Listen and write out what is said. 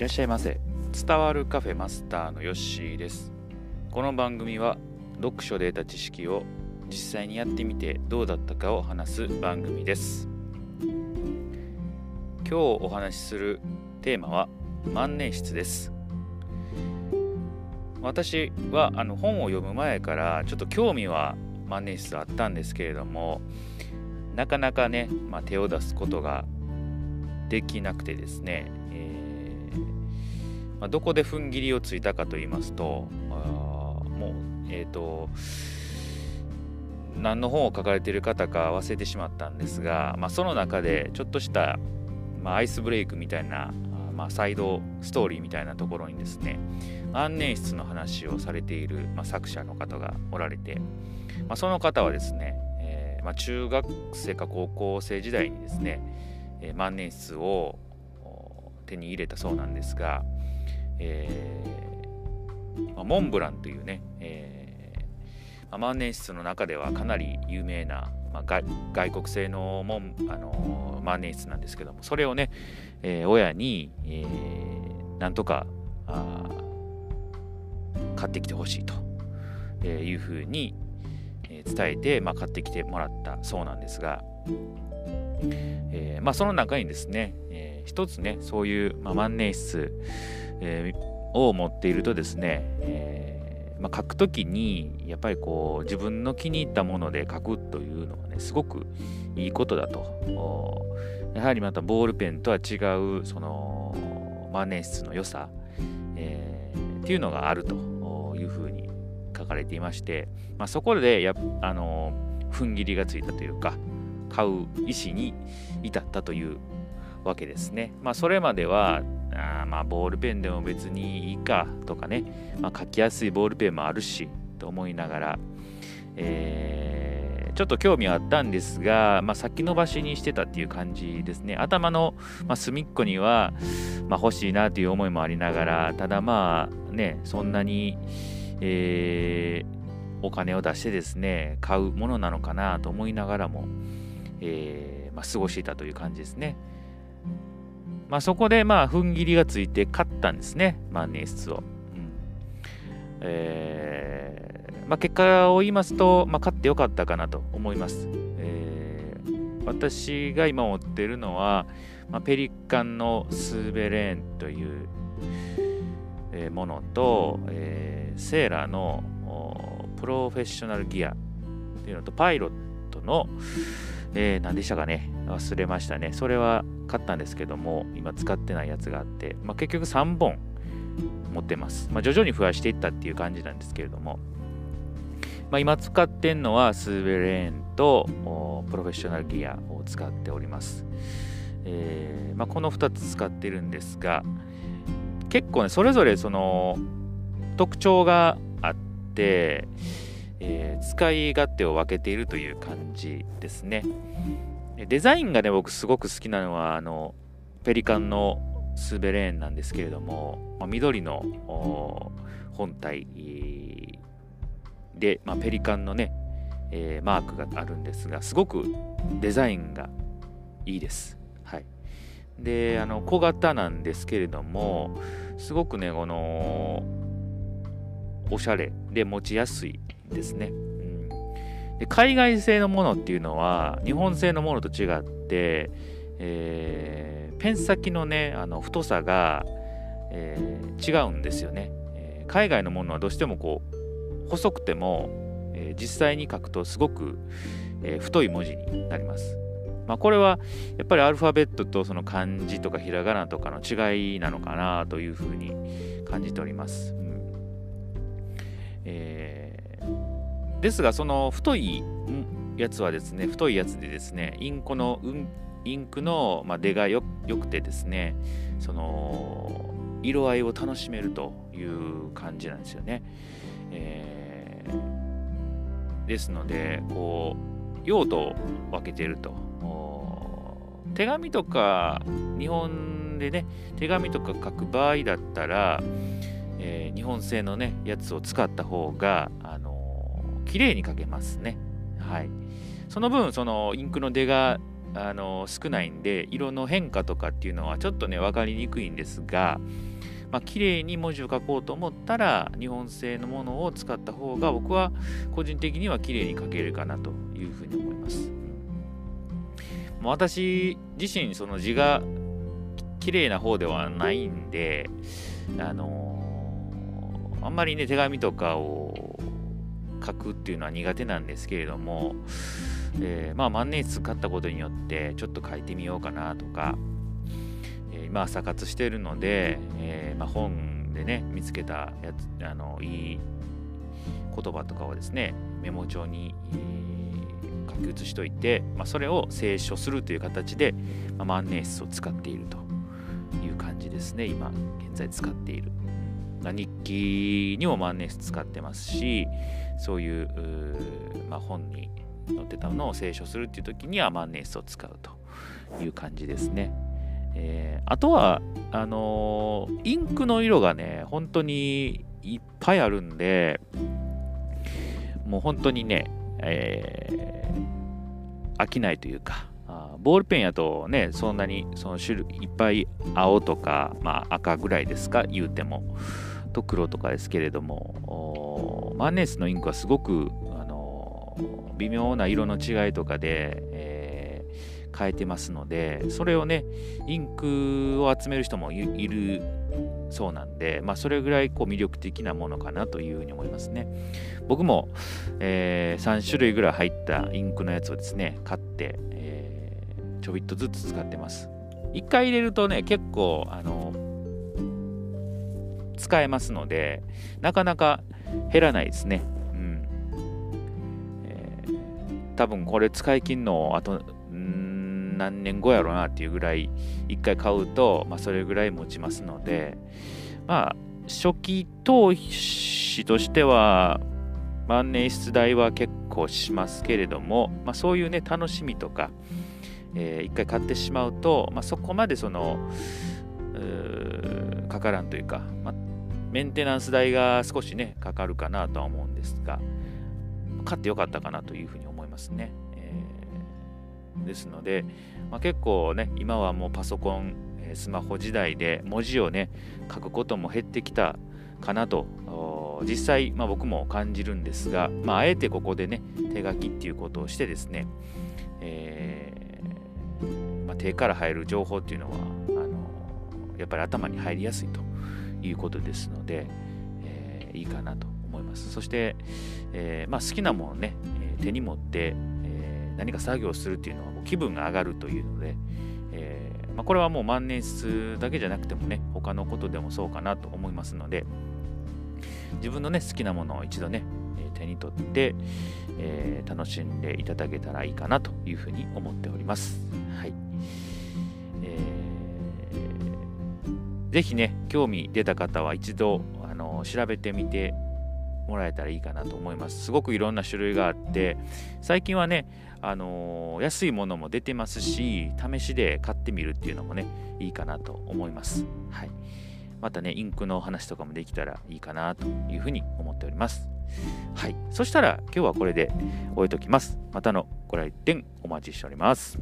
らっしゃいませ。伝わるカフェマスターのヨッシーです。この番組は読書で得た知識を実際にやってみてどうだったかを話す番組です。今日お話しするテーマは万年筆です。私はあの本を読む前からちょっと興味は万年筆あったんですけれどもなかなかね、まあ、手を出すことができなくてですね、えーまあ、どこで踏ん切りをついたかと言いますともうえっ、ー、と何の本を書かれている方か忘れてしまったんですが、まあ、その中でちょっとした、まあ、アイスブレイクみたいな、まあ、サイドストーリーみたいなところにですね万年筆の話をされている、まあ、作者の方がおられて、まあ、その方はですね、えーまあ、中学生か高校生時代にですね、えー、万年筆を手に入れたそうなんですが、えーまあ、モンブランというね、えーまあ、万年筆の中ではかなり有名な、まあ、外国製のモン、あのー、万年筆なんですけどもそれをね、え、親に、えー、なんとか買ってきてほしいというふうに伝えて、まあ、買ってきてもらったそうなんですが、えー、まあ、その中にですね、一つねそういう、まあ、万年筆、えー、を持っているとですね、えまあ、書くときにやっぱりこう自分の気に入ったもので書くというのはねすごくいいことだと。やはりまたボールペンとは違うその万年筆の良さ、えっていうのがあるというふうに書かれていまして、まあ、そこでやあの踏ん切りがついたというか買う意思に至ったというわけですね。まあ、それまではあまあボールペンでも別にいいかとかね、まあ、書きやすいボールペンもあるしと思いながら、えー、ちょっと興味はあったんですが、まあ、先延ばしにしてたっていう感じですね。頭の、まあ、隅っこには、まあ、欲しいなという思いもありながら、ただまあね、そんなに、えー、お金を出してですね、買うものなのかなと思いながらも、えー、まあ、過ごしていたという感じですね。まあ、そこでまあ踏ん切りがついて勝ったんですね、万年筆を。うんえーまあ、結果を言いますと、まあ、勝ってよかったかなと思います。えー、私が今持ってるのは、まあ、ペリカンのスーベレーンという、えー、ものと、えー、セーラーのプロフェッショナルギアっていうのとパイロットの、えー、何でしたかね忘れましたね。それは買ったんですけども、今使ってないやつがあって、まあ、結局3本持ってます。まあ、徐々に増やしていったっていう感じなんですけれども、まあ、今使ってんのはスーベレーンとプロフェッショナルギアを使っております。えーま、この2つ使ってるんですが、結構ね、それぞれその特徴があって、えー、使い勝手を分けているという感じですね。デザインがね、僕すごく好きなのは、あの、ペリカンのスーベレーンなんですけれども、まあ、緑の本体で、まあ、ペリカンのね、えー、マークがあるんですが、すごくデザインがいいです。はい。で、あの、小型なんですけれども、すごくね、この、おしゃれで持ちやすいですね。で海外製のものっていうのは日本製のものと違って、えー、ペン先のねあの太さが、えー、違うんですよね、えー、海外のものはどうしてもこう細くても、え実際に書くとすごく、え太い文字になりますまあ、これはやっぱりアルファベットとその漢字とかひらがなとかの違いなのかなというふうに感じております。ですが、その太いやつはですね、太いやつでですね、インクの、インクの、ま出がよくてですね、その、色合いを楽しめるという感じなんですよね。えー、ですので、こう、用途を分けていると。手紙とか、日本でね、手紙とか書く場合だったら、えー、日本製のね、やつを使った方が、あの綺麗に書けますね。はい。その分、そのインクの出があの少ないんで色の変化とかっていうのはちょっとね分かりにくいんですがまあ、綺麗に文字を書こうと思ったら日本製のものを使った方が僕は個人的には綺麗に書けるかなというふうに思います。私自身その字が綺麗な方ではないんで、あのー、あんまりね手紙とかを書くっていうのは苦手なんですけれども、えー、まあ万年筆買ったことによってちょっと書いてみようかなとか、え今朝活してるので、えー、まあ、本でね見つけたやつあのいい言葉とかをですねメモ帳に、書き写しといて、まあ、それを清書するという形で、まあ、万年筆を使っているという感じですね今現在使っている、ま日記にも万年筆使ってますしそういうまあ、本に載ってたものを清書するっていう時には万年筆を使うという感じですね。えー、あとは、あのー、インクの色がね、本当にいっぱいあるんで、もう本当にね、えー、飽きないというか、あボールペンやとね、そんなにその種類いっぱい青とか、まあ、赤ぐらいですか、言うても、と黒とかですけれども、マンネースのインクはすごく、あのー、微妙な色の違いとかでえ、変えてますのでそれをねインクを集める人もいるそうなんで、まあ、それぐらいこう魅力的なものかなというふうに思いますね。僕も、えー、3種類ぐらい入ったインクのやつをですね買って、え、ちょびっとずつ使ってます。1回入れるとね結構あの使えますのでなかなか減らないですね。うん。えー、多分これ使い切んのあと何年後やろうなっていうぐらい1回買うと、まあ、それぐらい持ちますのでまあ初期投資としては万年筆代は結構しますけれども、まあ、そういうね楽しみとか、えー、1回買ってしまうと、まあ、そこまでそのかからんというか、まあ、メンテナンス代が少しねかかるかなとは思うんですが買ってよかったかなというふうに思いますね。ですので、まあ、結構ね今はもうパソコンスマホ時代で文字をね書くことも減ってきたかなと実際、まあ、僕も感じるんですが、ま、あえてここでね手書きっていうことをしてですね、えー、まあ、手から入る情報っていうのはあのやっぱり頭に入りやすいということですので、えー、いいかなと思います。そして、えー、まあ、好きなものをね手に持って、え何か作業するっていうのはもう気分が上がるというので、え、まあ、これはもう万年筆だけじゃなくてもね他のことでもそうかなと思いますので自分のね好きなものを一度ね手に取って、えー、楽しんでいただけたらいいかなというふうに思っております。はい。えー、ぜひね、興味出た方は一度、あの調べてみてもらえたらいいかなと思います。すごくいろんな種類があって、最近はね、あのー、安いものも出てますし、試しで買ってみるっていうのもね、いいかなと思います。はい。またね、インクの話とかもできたらいいかなというふうに思っております。はい。そしたら今日はこれで終えときます。またのご来店お待ちしております。